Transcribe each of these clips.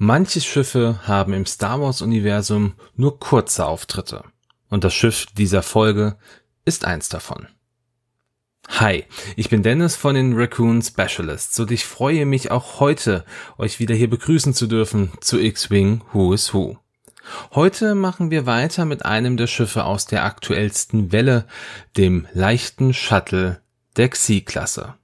Manche Schiffe haben im Star Wars-Universum nur kurze Auftritte. Und das Schiff dieser Folge ist eins davon. Hi, ich bin Dennis von den Raccoon Specialists und ich freue mich auch heute, euch wieder hier begrüßen zu dürfen zu X-Wing Who is Who. Heute machen wir weiter mit einem der Schiffe aus der aktuellsten Welle, dem leichten Shuttle der Xi-Klasse.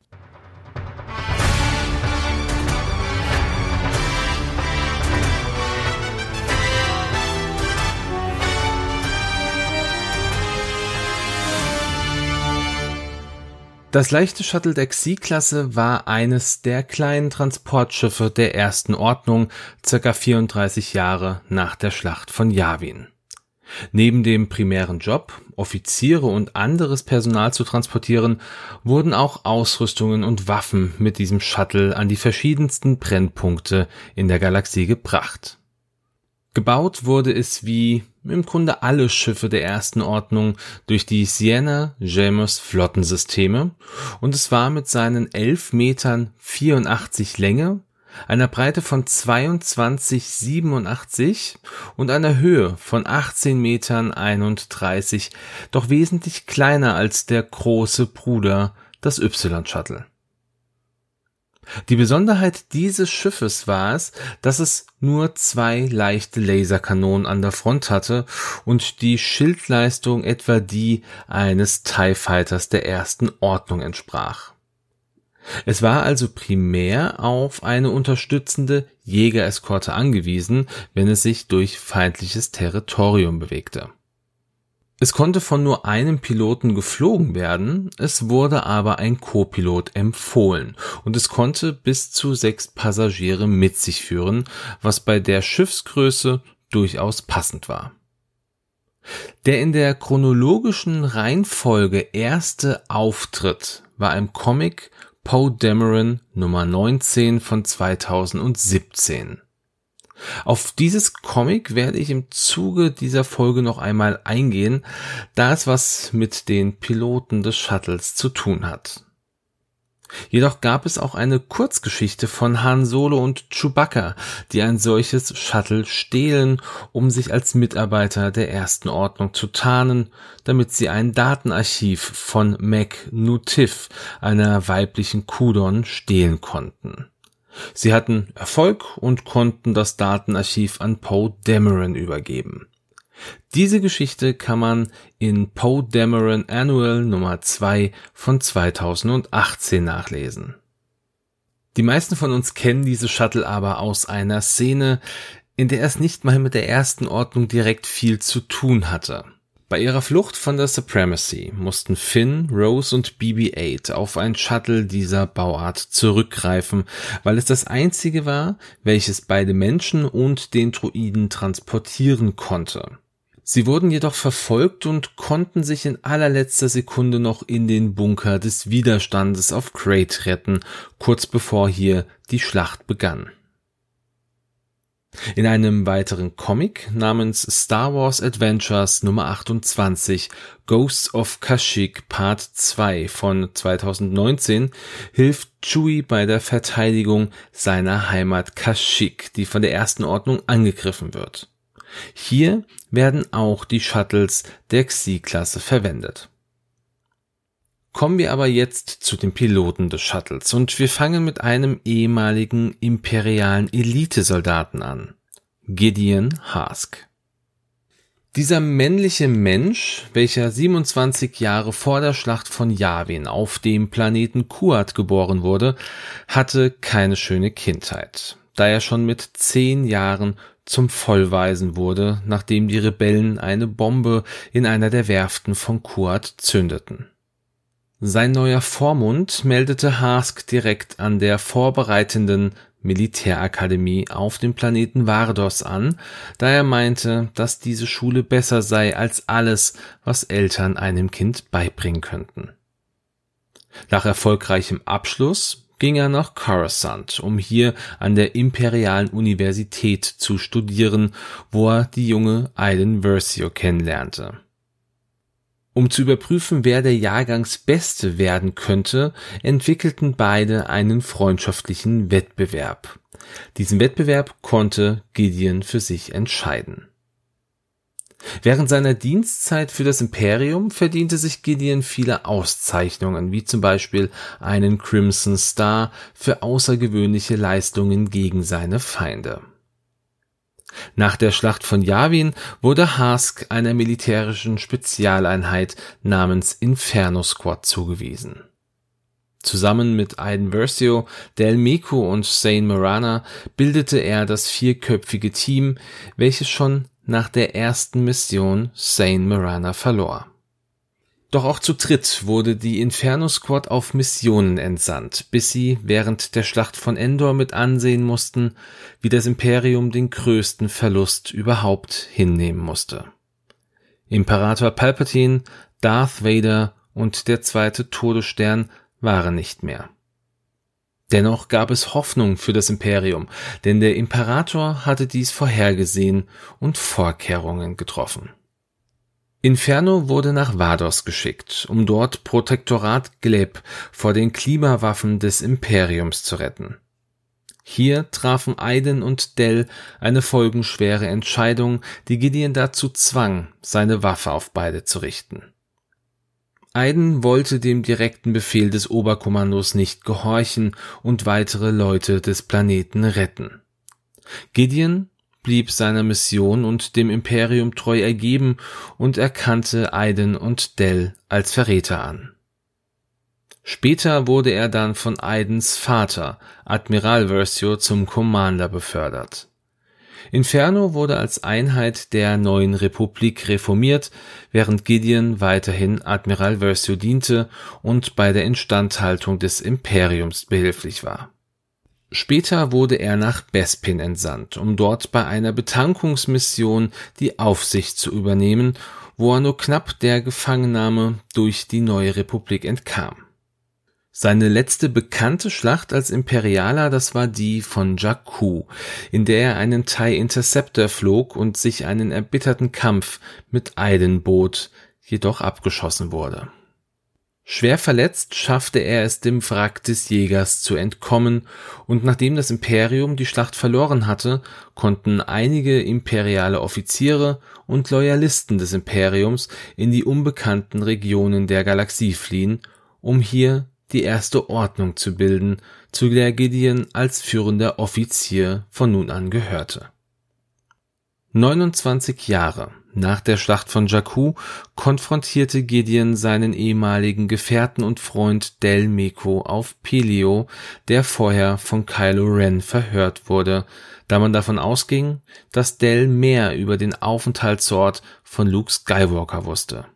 Das leichte Shuttle der Xi-Klasse war eines der kleinen Transportschiffe der ersten Ordnung circa 34 Jahre nach der Schlacht von Yavin. Neben dem primären Job, Offiziere und anderes Personal zu transportieren, wurden auch Ausrüstungen und Waffen mit diesem Shuttle an die verschiedensten Brennpunkte in der Galaxie gebracht. Gebaut wurde es wie im Grunde alle Schiffe der ersten Ordnung durch die Sienna James Flottensysteme und es war mit seinen 11 Metern 84 Länge, einer Breite von 22,87 und einer Höhe von 18 Metern 31 doch wesentlich kleiner als der große Bruder, das Y-Shuttle. Die Besonderheit dieses Schiffes war es, dass es nur zwei leichte Laserkanonen an der Front hatte und die Schildleistung etwa die eines TIE Fighters der ersten Ordnung entsprach. Es war also primär auf eine unterstützende Jägereskorte angewiesen, wenn es sich durch feindliches Territorium bewegte. Es konnte von nur einem Piloten geflogen werden, es wurde aber ein Co-Pilot empfohlen und es konnte bis zu sechs Passagiere mit sich führen, was bei der Schiffsgröße durchaus passend war. Der in der chronologischen Reihenfolge erste Auftritt war im Comic Poe Dameron Nummer 19 von 2017. Auf dieses Comic werde ich im Zuge dieser Folge noch einmal eingehen, da es was mit den Piloten des Shuttles zu tun hat. Jedoch gab es auch eine Kurzgeschichte von Han Solo und Chewbacca, die ein solches Shuttle stehlen, um sich als Mitarbeiter der ersten Ordnung zu tarnen, damit sie ein Datenarchiv von Mac Nutif, einer weiblichen Kudon, stehlen konnten. Sie hatten Erfolg und konnten das Datenarchiv an Poe Dameron übergeben. Diese Geschichte kann man in Poe Dameron Annual Nummer 2 von 2018 nachlesen. Die meisten von uns kennen diese Shuttle aber aus einer Szene, in der es nicht mal mit der ersten Ordnung direkt viel zu tun hatte. Bei ihrer Flucht von der Supremacy mussten Finn, Rose und BB-8 auf ein Shuttle dieser Bauart zurückgreifen, weil es das einzige war, welches beide Menschen und den Druiden transportieren konnte. Sie wurden jedoch verfolgt und konnten sich in allerletzter Sekunde noch in den Bunker des Widerstandes auf Crate retten, kurz bevor hier die Schlacht begann. In einem weiteren Comic namens Star Wars Adventures Nummer 28 Ghosts of Kashyyyk Part 2 von 2019 hilft Chewie bei der Verteidigung seiner Heimat Kashyyyk, die von der ersten Ordnung angegriffen wird. Hier werden auch die Shuttles der Xi-Klasse verwendet. Kommen wir aber jetzt zu den Piloten des Shuttles und wir fangen mit einem ehemaligen imperialen Elitesoldaten an. Gideon Hask. Dieser männliche Mensch, welcher 27 Jahre vor der Schlacht von Yavin auf dem Planeten Kuat geboren wurde, hatte keine schöne Kindheit, da er schon mit zehn Jahren zum Vollweisen wurde, nachdem die Rebellen eine Bombe in einer der Werften von Kuat zündeten. Sein neuer Vormund meldete Hask direkt an der vorbereitenden Militärakademie auf dem Planeten Vardos an, da er meinte, dass diese Schule besser sei als alles, was Eltern einem Kind beibringen könnten. Nach erfolgreichem Abschluss ging er nach Coruscant, um hier an der Imperialen Universität zu studieren, wo er die junge Aiden Versio kennenlernte. Um zu überprüfen, wer der Jahrgangsbeste werden könnte, entwickelten beide einen freundschaftlichen Wettbewerb. Diesen Wettbewerb konnte Gideon für sich entscheiden. Während seiner Dienstzeit für das Imperium verdiente sich Gideon viele Auszeichnungen, wie zum Beispiel einen Crimson Star für außergewöhnliche Leistungen gegen seine Feinde. Nach der Schlacht von Yavin wurde Hask einer militärischen Spezialeinheit namens Inferno Squad zugewiesen. Zusammen mit Aiden Versio, Del Meco und Zane Marana bildete er das vierköpfige Team, welches schon nach der ersten Mission Zane Marana verlor. Doch auch zu dritt wurde die Inferno Squad auf Missionen entsandt, bis sie während der Schlacht von Endor mit ansehen mussten, wie das Imperium den größten Verlust überhaupt hinnehmen musste. Imperator Palpatine, Darth Vader und der zweite Todesstern waren nicht mehr. Dennoch gab es Hoffnung für das Imperium, denn der Imperator hatte dies vorhergesehen und Vorkehrungen getroffen. Inferno wurde nach Vados geschickt, um dort Protektorat Gleb vor den Klimawaffen des Imperiums zu retten. Hier trafen Aiden und Dell eine folgenschwere Entscheidung, die Gideon dazu zwang, seine Waffe auf beide zu richten. Aiden wollte dem direkten Befehl des Oberkommandos nicht gehorchen und weitere Leute des Planeten retten. Gideon blieb seiner Mission und dem Imperium treu ergeben und erkannte Aiden und Dell als Verräter an. Später wurde er dann von Aidens Vater, Admiral Versio, zum Commander befördert. Inferno wurde als Einheit der neuen Republik reformiert, während Gideon weiterhin Admiral Versio diente und bei der Instandhaltung des Imperiums behilflich war. Später wurde er nach Bespin entsandt, um dort bei einer Betankungsmission die Aufsicht zu übernehmen, wo er nur knapp der Gefangennahme durch die neue Republik entkam. Seine letzte bekannte Schlacht als Imperialer, das war die von Jakku, in der er einen TIE Interceptor flog und sich einen erbitterten Kampf mit Aiden bot, jedoch abgeschossen wurde. Schwer verletzt schaffte er es dem Wrack des Jägers zu entkommen, und nachdem das Imperium die Schlacht verloren hatte, konnten einige imperiale Offiziere und Loyalisten des Imperiums in die unbekannten Regionen der Galaxie fliehen, um hier die erste Ordnung zu bilden, zu der Gideon als führender Offizier von nun an gehörte. 29 Jahre nach der Schlacht von Jakku konfrontierte Gideon seinen ehemaligen Gefährten und Freund Del Meco auf Pelio, der vorher von Kylo Ren verhört wurde, da man davon ausging, dass Del mehr über den Aufenthaltsort von Luke Skywalker wusste.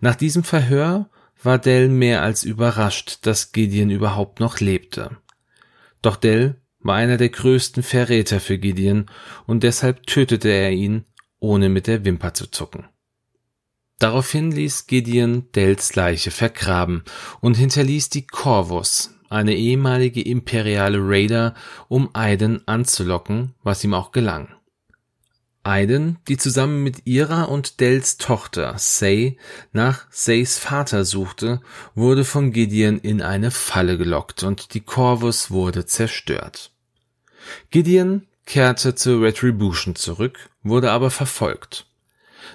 Nach diesem Verhör war Dell mehr als überrascht, dass Gideon überhaupt noch lebte. Doch Dell war einer der größten Verräter für Gideon und deshalb tötete er ihn, ohne mit der Wimper zu zucken. Daraufhin ließ Gideon Dells Leiche vergraben und hinterließ die Corvus, eine ehemalige imperiale Raider, um Aiden anzulocken, was ihm auch gelang. Aiden, die zusammen mit ihrer und Dells Tochter Say nach Says Vater suchte, wurde von Gideon in eine Falle gelockt und die Corvus wurde zerstört. Gideon kehrte zur Retribution zurück, wurde aber verfolgt.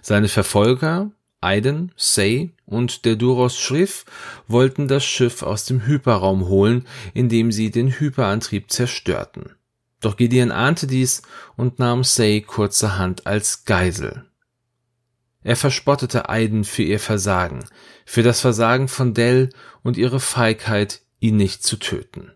Seine Verfolger, Aiden, Say und der Duros Schriff wollten das Schiff aus dem Hyperraum holen, indem sie den Hyperantrieb zerstörten. Doch Gideon ahnte dies und nahm Say kurzerhand als Geisel. Er verspottete Aiden für ihr Versagen, für das Versagen von Dell und ihre Feigheit, ihn nicht zu töten.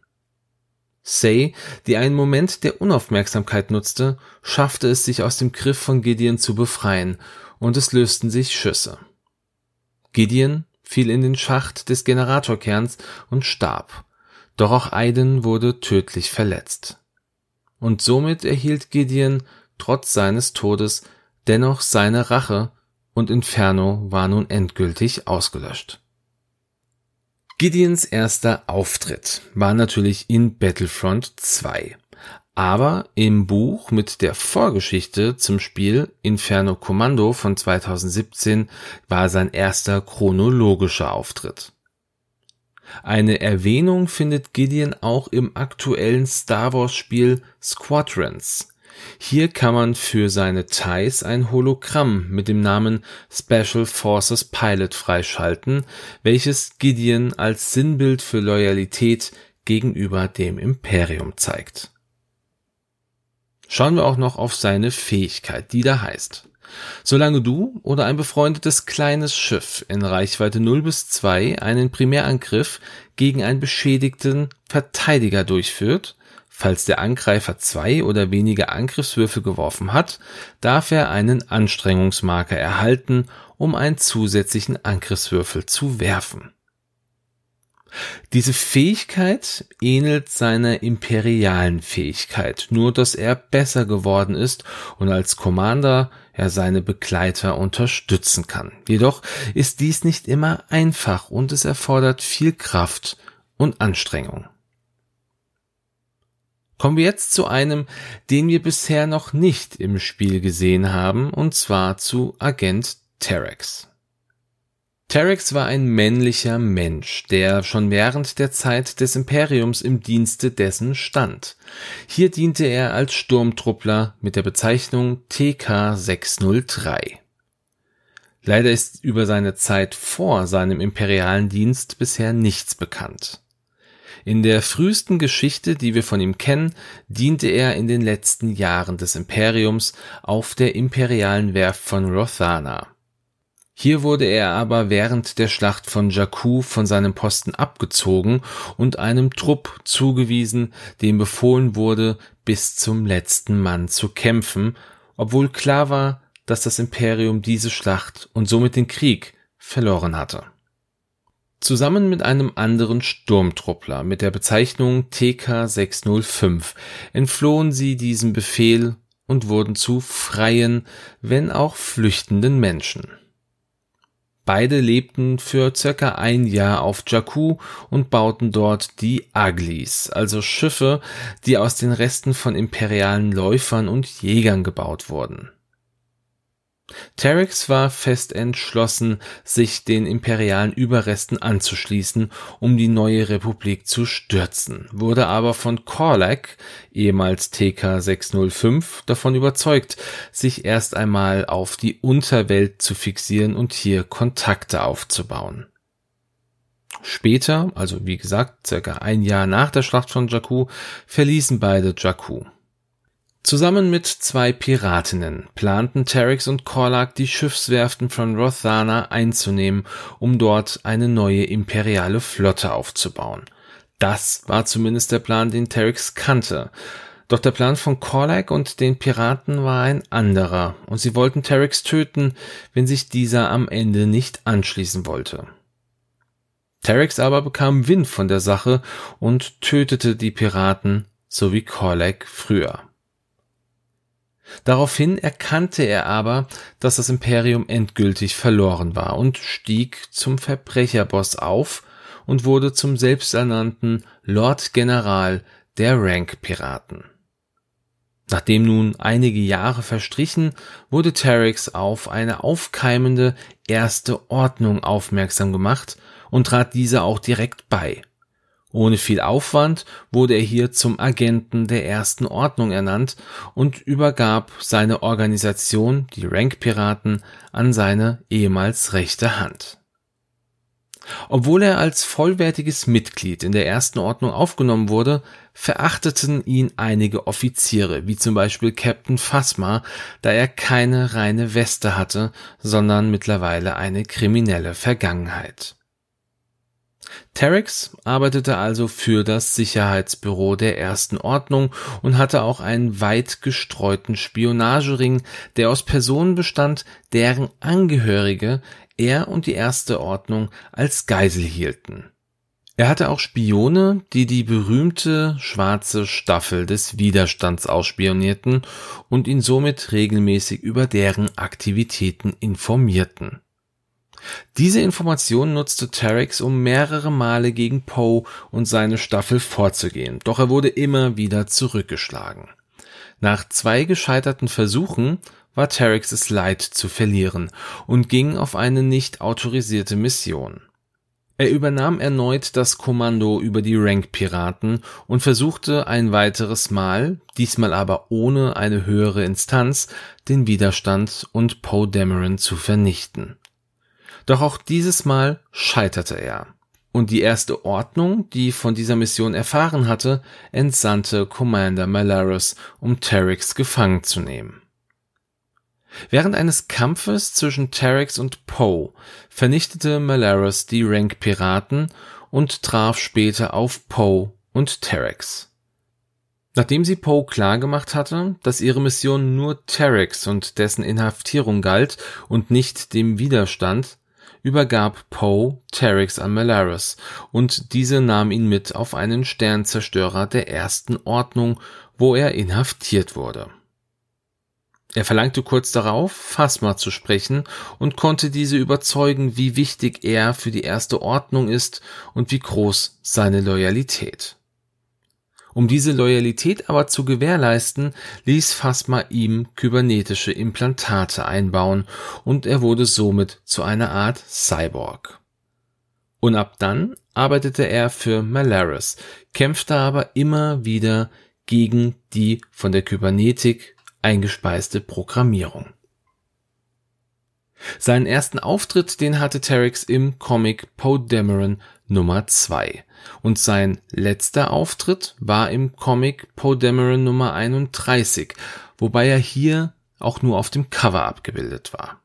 Say, die einen Moment der Unaufmerksamkeit nutzte, schaffte es sich aus dem Griff von Gideon zu befreien, und es lösten sich Schüsse. Gideon fiel in den Schacht des Generatorkerns und starb, doch auch Aiden wurde tödlich verletzt und somit erhielt Gideon trotz seines Todes dennoch seine Rache und Inferno war nun endgültig ausgelöscht. Gideons erster Auftritt war natürlich in Battlefront 2. Aber im Buch mit der Vorgeschichte zum Spiel Inferno Commando von 2017 war sein erster chronologischer Auftritt. Eine Erwähnung findet Gideon auch im aktuellen Star Wars Spiel Squadrons. Hier kann man für seine TIEs ein Hologramm mit dem Namen Special Forces Pilot freischalten, welches Gideon als Sinnbild für Loyalität gegenüber dem Imperium zeigt. Schauen wir auch noch auf seine Fähigkeit, die da heißt. Solange du oder ein befreundetes kleines Schiff in Reichweite 0 bis 2 einen Primärangriff gegen einen beschädigten Verteidiger durchführt, falls der Angreifer zwei oder weniger Angriffswürfel geworfen hat, darf er einen Anstrengungsmarker erhalten, um einen zusätzlichen Angriffswürfel zu werfen. Diese Fähigkeit ähnelt seiner imperialen Fähigkeit, nur dass er besser geworden ist und als Commander er seine Begleiter unterstützen kann. Jedoch ist dies nicht immer einfach und es erfordert viel Kraft und Anstrengung. Kommen wir jetzt zu einem, den wir bisher noch nicht im Spiel gesehen haben, und zwar zu Agent Terex. Terex war ein männlicher Mensch, der schon während der Zeit des Imperiums im Dienste dessen stand. Hier diente er als Sturmtruppler mit der Bezeichnung TK-603. Leider ist über seine Zeit vor seinem imperialen Dienst bisher nichts bekannt. In der frühesten Geschichte, die wir von ihm kennen, diente er in den letzten Jahren des Imperiums auf der imperialen Werft von Rothana. Hier wurde er aber während der Schlacht von Jakku von seinem Posten abgezogen und einem Trupp zugewiesen, dem befohlen wurde, bis zum letzten Mann zu kämpfen, obwohl klar war, dass das Imperium diese Schlacht und somit den Krieg verloren hatte. Zusammen mit einem anderen Sturmtruppler mit der Bezeichnung TK-605 entflohen sie diesem Befehl und wurden zu freien, wenn auch flüchtenden Menschen. Beide lebten für circa ein Jahr auf Jakku und bauten dort die Aglis, also Schiffe, die aus den Resten von imperialen Läufern und Jägern gebaut wurden. Terex war fest entschlossen, sich den imperialen Überresten anzuschließen, um die neue Republik zu stürzen, wurde aber von Korlak, ehemals TK-605, davon überzeugt, sich erst einmal auf die Unterwelt zu fixieren und hier Kontakte aufzubauen. Später, also wie gesagt, circa ein Jahr nach der Schlacht von Jakku, verließen beide Jakku. Zusammen mit zwei Piratinnen planten Terex und Korlak die Schiffswerften von Rothana einzunehmen, um dort eine neue imperiale Flotte aufzubauen. Das war zumindest der Plan, den Terex kannte. Doch der Plan von Korlak und den Piraten war ein anderer, und sie wollten Terex töten, wenn sich dieser am Ende nicht anschließen wollte. Terex aber bekam Wind von der Sache und tötete die Piraten sowie Korlak früher. Daraufhin erkannte er aber, dass das Imperium endgültig verloren war und stieg zum Verbrecherboss auf und wurde zum selbsternannten Lord General der Rank-Piraten. Nachdem nun einige Jahre verstrichen, wurde Terex auf eine aufkeimende erste Ordnung aufmerksam gemacht und trat dieser auch direkt bei. Ohne viel Aufwand wurde er hier zum Agenten der ersten Ordnung ernannt und übergab seine Organisation, die Rank-Piraten, an seine ehemals rechte Hand. Obwohl er als vollwertiges Mitglied in der ersten Ordnung aufgenommen wurde, verachteten ihn einige Offiziere, wie zum Beispiel Captain Phasma, da er keine reine Weste hatte, sondern mittlerweile eine kriminelle Vergangenheit. Terex arbeitete also für das Sicherheitsbüro der Ersten Ordnung und hatte auch einen weit gestreuten Spionagering, der aus Personen bestand, deren Angehörige er und die Erste Ordnung als Geisel hielten. Er hatte auch Spione, die die berühmte schwarze Staffel des Widerstands ausspionierten und ihn somit regelmäßig über deren Aktivitäten informierten. Diese Information nutzte Terex, um mehrere Male gegen Poe und seine Staffel vorzugehen, doch er wurde immer wieder zurückgeschlagen. Nach zwei gescheiterten Versuchen war Terex es leid zu verlieren und ging auf eine nicht autorisierte Mission. Er übernahm erneut das Kommando über die Rank-Piraten und versuchte ein weiteres Mal, diesmal aber ohne eine höhere Instanz, den Widerstand und Poe Dameron zu vernichten. Doch auch dieses Mal scheiterte er. Und die erste Ordnung, die von dieser Mission erfahren hatte, entsandte Commander Malarus, um Terex gefangen zu nehmen. Während eines Kampfes zwischen Terex und Poe vernichtete Malarus die Rank-Piraten und traf später auf Poe und Terex. Nachdem sie Poe klargemacht hatte, dass ihre Mission nur Terex und dessen Inhaftierung galt und nicht dem Widerstand, übergab Poe Terex an Malarus und diese nahm ihn mit auf einen Sternzerstörer der ersten Ordnung, wo er inhaftiert wurde. Er verlangte kurz darauf, Phasma zu sprechen und konnte diese überzeugen, wie wichtig er für die erste Ordnung ist und wie groß seine Loyalität. Um diese Loyalität aber zu gewährleisten, ließ Phasma ihm kybernetische Implantate einbauen und er wurde somit zu einer Art Cyborg. Und ab dann arbeitete er für Malaris, kämpfte aber immer wieder gegen die von der Kybernetik eingespeiste Programmierung. Seinen ersten Auftritt, den hatte Terex im Comic Poe Dameron Nummer 2 und sein letzter Auftritt war im Comic Poe Dameron Nummer 31, wobei er hier auch nur auf dem Cover abgebildet war.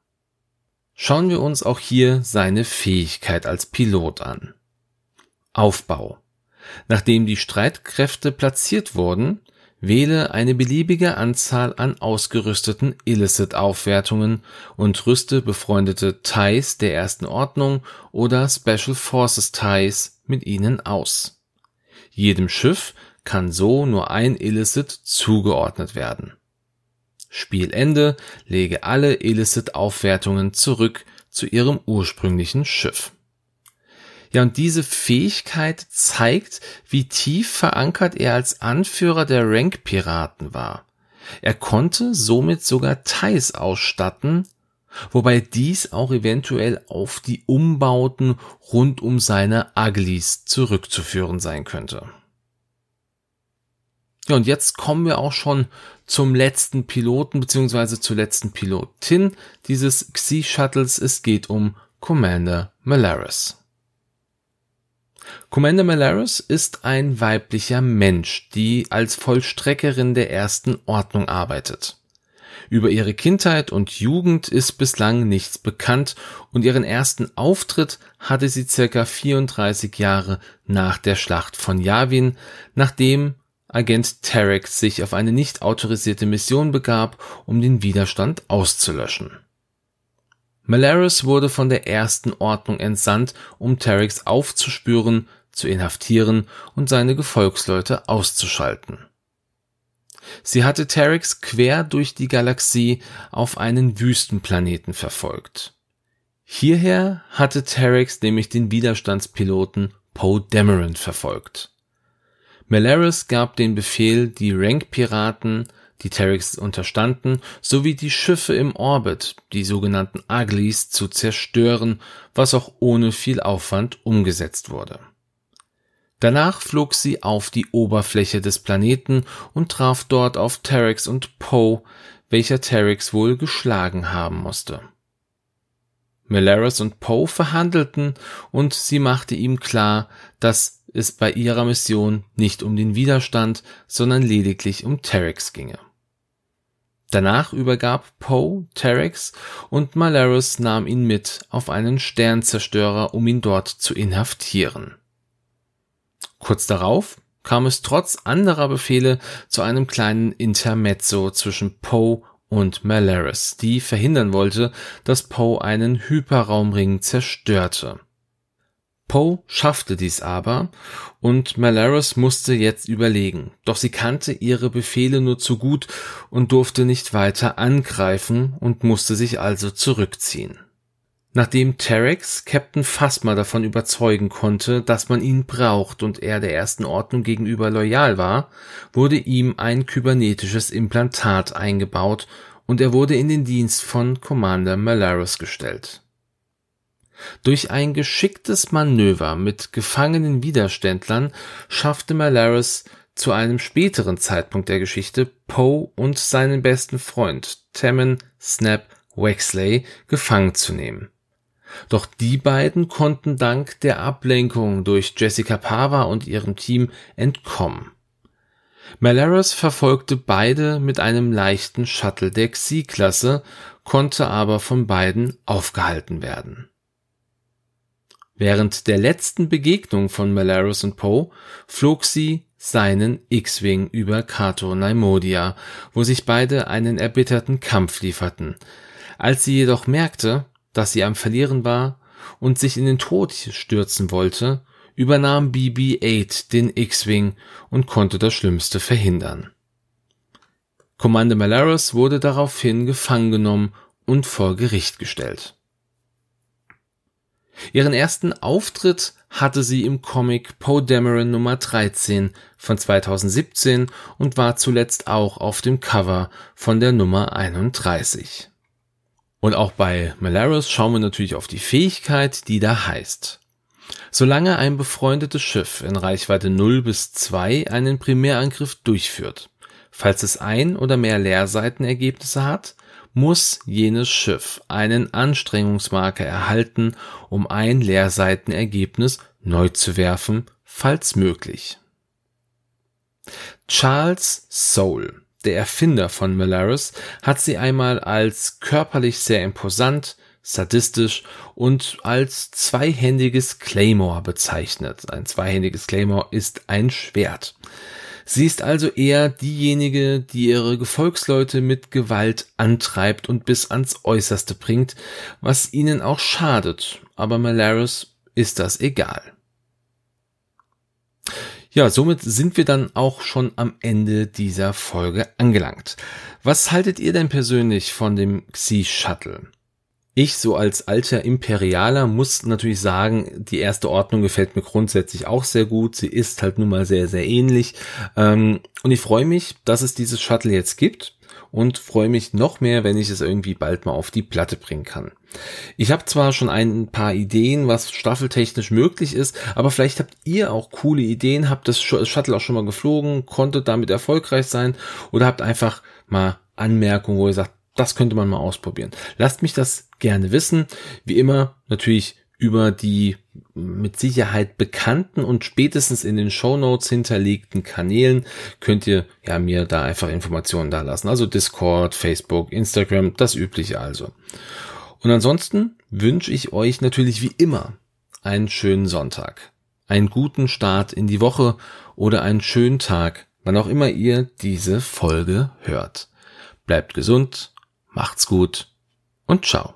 Schauen wir uns auch hier seine Fähigkeit als Pilot an. Aufbau. Nachdem die Streitkräfte platziert wurden, Wähle eine beliebige Anzahl an ausgerüsteten Illicit-Aufwertungen und rüste befreundete TIEs der Ersten Ordnung oder Special Forces TIEs mit ihnen aus. Jedem Schiff kann so nur ein Illicit zugeordnet werden. Spielende lege alle Illicit-Aufwertungen zurück zu ihrem ursprünglichen Schiff ja, und diese Fähigkeit zeigt, wie tief verankert er als Anführer der Rank-Piraten war. Er konnte somit sogar Thais ausstatten, wobei dies auch eventuell auf die Umbauten rund um seine Uglies zurückzuführen sein könnte. Ja, und jetzt kommen wir auch schon zum letzten Piloten beziehungsweise zur letzten Pilotin dieses Xi-Shuttles. Es geht um Commander Malaris. Commander Malaris ist ein weiblicher Mensch, die als Vollstreckerin der ersten Ordnung arbeitet. Über ihre Kindheit und Jugend ist bislang nichts bekannt und ihren ersten Auftritt hatte sie circa 34 Jahre nach der Schlacht von Yavin, nachdem Agent Tarek sich auf eine nicht autorisierte Mission begab, um den Widerstand auszulöschen. Malaris wurde von der ersten Ordnung entsandt, um Terex aufzuspüren, zu inhaftieren und seine Gefolgsleute auszuschalten. Sie hatte Terex quer durch die Galaxie auf einen Wüstenplaneten verfolgt. Hierher hatte Terex nämlich den Widerstandspiloten Poe Dameron verfolgt. Malaris gab den Befehl, die Rank-Piraten die Terex unterstanden, sowie die Schiffe im Orbit, die sogenannten Uglies, zu zerstören, was auch ohne viel Aufwand umgesetzt wurde. Danach flog sie auf die Oberfläche des Planeten und traf dort auf Terex und Poe, welcher Terex wohl geschlagen haben musste. Melaris und Poe verhandelten und sie machte ihm klar, dass es bei ihrer Mission nicht um den Widerstand, sondern lediglich um Terex ginge. Danach übergab Poe Terex und Malarus nahm ihn mit auf einen Sternzerstörer, um ihn dort zu inhaftieren. Kurz darauf kam es trotz anderer Befehle zu einem kleinen Intermezzo zwischen Poe und Malarus, die verhindern wollte, dass Poe einen Hyperraumring zerstörte. Poe schaffte dies aber und Malaris musste jetzt überlegen, doch sie kannte ihre Befehle nur zu gut und durfte nicht weiter angreifen und musste sich also zurückziehen. Nachdem Terex Captain Phasma davon überzeugen konnte, dass man ihn braucht und er der ersten Ordnung gegenüber loyal war, wurde ihm ein kybernetisches Implantat eingebaut und er wurde in den Dienst von Commander Malarus gestellt. Durch ein geschicktes Manöver mit gefangenen Widerständlern schaffte Malarus zu einem späteren Zeitpunkt der Geschichte Poe und seinen besten Freund Tammin Snap Wexley gefangen zu nehmen. Doch die beiden konnten dank der Ablenkung durch Jessica Pava und ihrem Team entkommen. Malarus verfolgte beide mit einem leichten Shuttle der Xi-Klasse, konnte aber von beiden aufgehalten werden. Während der letzten Begegnung von Malarus und Poe flog sie seinen X-Wing über Kato Naimodia, wo sich beide einen erbitterten Kampf lieferten. Als sie jedoch merkte, dass sie am Verlieren war und sich in den Tod stürzen wollte, übernahm BB-8 den X-Wing und konnte das Schlimmste verhindern. Commander Malarus wurde daraufhin gefangen genommen und vor Gericht gestellt. Ihren ersten Auftritt hatte sie im Comic Poe Dameron Nummer 13 von 2017 und war zuletzt auch auf dem Cover von der Nummer 31. Und auch bei Malarus schauen wir natürlich auf die Fähigkeit, die da heißt. Solange ein befreundetes Schiff in Reichweite 0 bis 2 einen Primärangriff durchführt, falls es ein oder mehr Leerseitenergebnisse hat, muss jenes Schiff einen Anstrengungsmarker erhalten, um ein Leerseitenergebnis neu zu werfen, falls möglich. Charles Soule der Erfinder von Malarus, hat sie einmal als körperlich sehr imposant, sadistisch und als zweihändiges Claymore bezeichnet. Ein zweihändiges Claymore ist ein Schwert. Sie ist also eher diejenige, die ihre Gefolgsleute mit Gewalt antreibt und bis ans Äußerste bringt, was ihnen auch schadet, aber Malarus ist das egal. Ja, somit sind wir dann auch schon am Ende dieser Folge angelangt. Was haltet ihr denn persönlich von dem Xi Shuttle? Ich so als alter Imperialer muss natürlich sagen, die erste Ordnung gefällt mir grundsätzlich auch sehr gut. Sie ist halt nun mal sehr, sehr ähnlich. Ähm, und ich freue mich, dass es dieses Shuttle jetzt gibt und freue mich noch mehr, wenn ich es irgendwie bald mal auf die Platte bringen kann. Ich habe zwar schon ein paar Ideen, was staffeltechnisch möglich ist, aber vielleicht habt ihr auch coole Ideen, habt das Shuttle auch schon mal geflogen, konntet damit erfolgreich sein oder habt einfach mal Anmerkungen, wo ihr sagt, das könnte man mal ausprobieren. Lasst mich das gerne wissen. Wie immer natürlich über die mit Sicherheit bekannten und spätestens in den Show Notes hinterlegten Kanälen könnt ihr ja mir da einfach Informationen da lassen. Also Discord, Facebook, Instagram, das übliche also. Und ansonsten wünsche ich euch natürlich wie immer einen schönen Sonntag, einen guten Start in die Woche oder einen schönen Tag, wann auch immer ihr diese Folge hört. Bleibt gesund, Macht's gut und ciao.